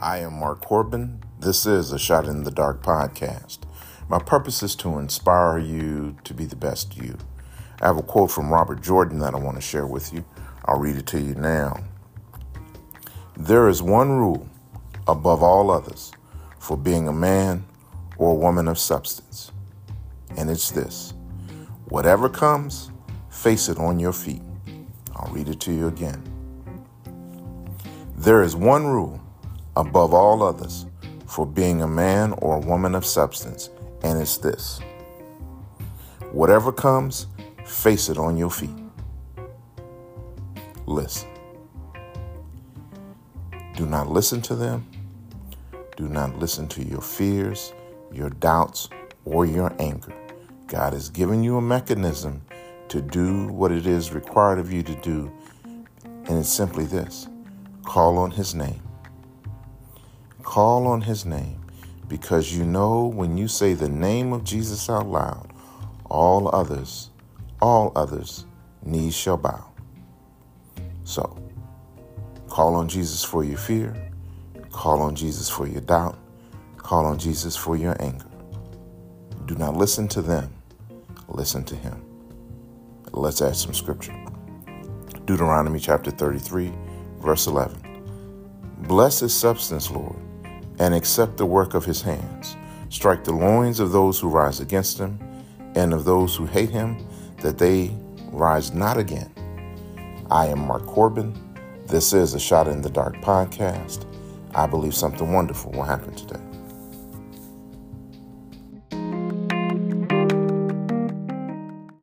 I am Mark Corbin. This is a Shot in the Dark podcast. My purpose is to inspire you to be the best you. I have a quote from Robert Jordan that I want to share with you. I'll read it to you now. There is one rule above all others for being a man or a woman of substance, and it's this whatever comes, face it on your feet. I'll read it to you again. There is one rule above all others for being a man or a woman of substance, and it's this whatever comes, face it on your feet. Listen. Do not listen to them. Do not listen to your fears, your doubts, or your anger. God has given you a mechanism to do what it is required of you to do, and it's simply this call on His name. Call on His name because you know when you say the name of Jesus out loud, all others, all others' knees shall bow. So, call on Jesus for your fear, call on Jesus for your doubt, call on Jesus for your anger. Do not listen to them, listen to Him. Let's add some scripture. Deuteronomy chapter 33, verse 11. Bless his substance, Lord, and accept the work of his hands. Strike the loins of those who rise against him, and of those who hate him, that they rise not again. I am Mark Corbin. This is a Shot in the Dark podcast. I believe something wonderful will happen today.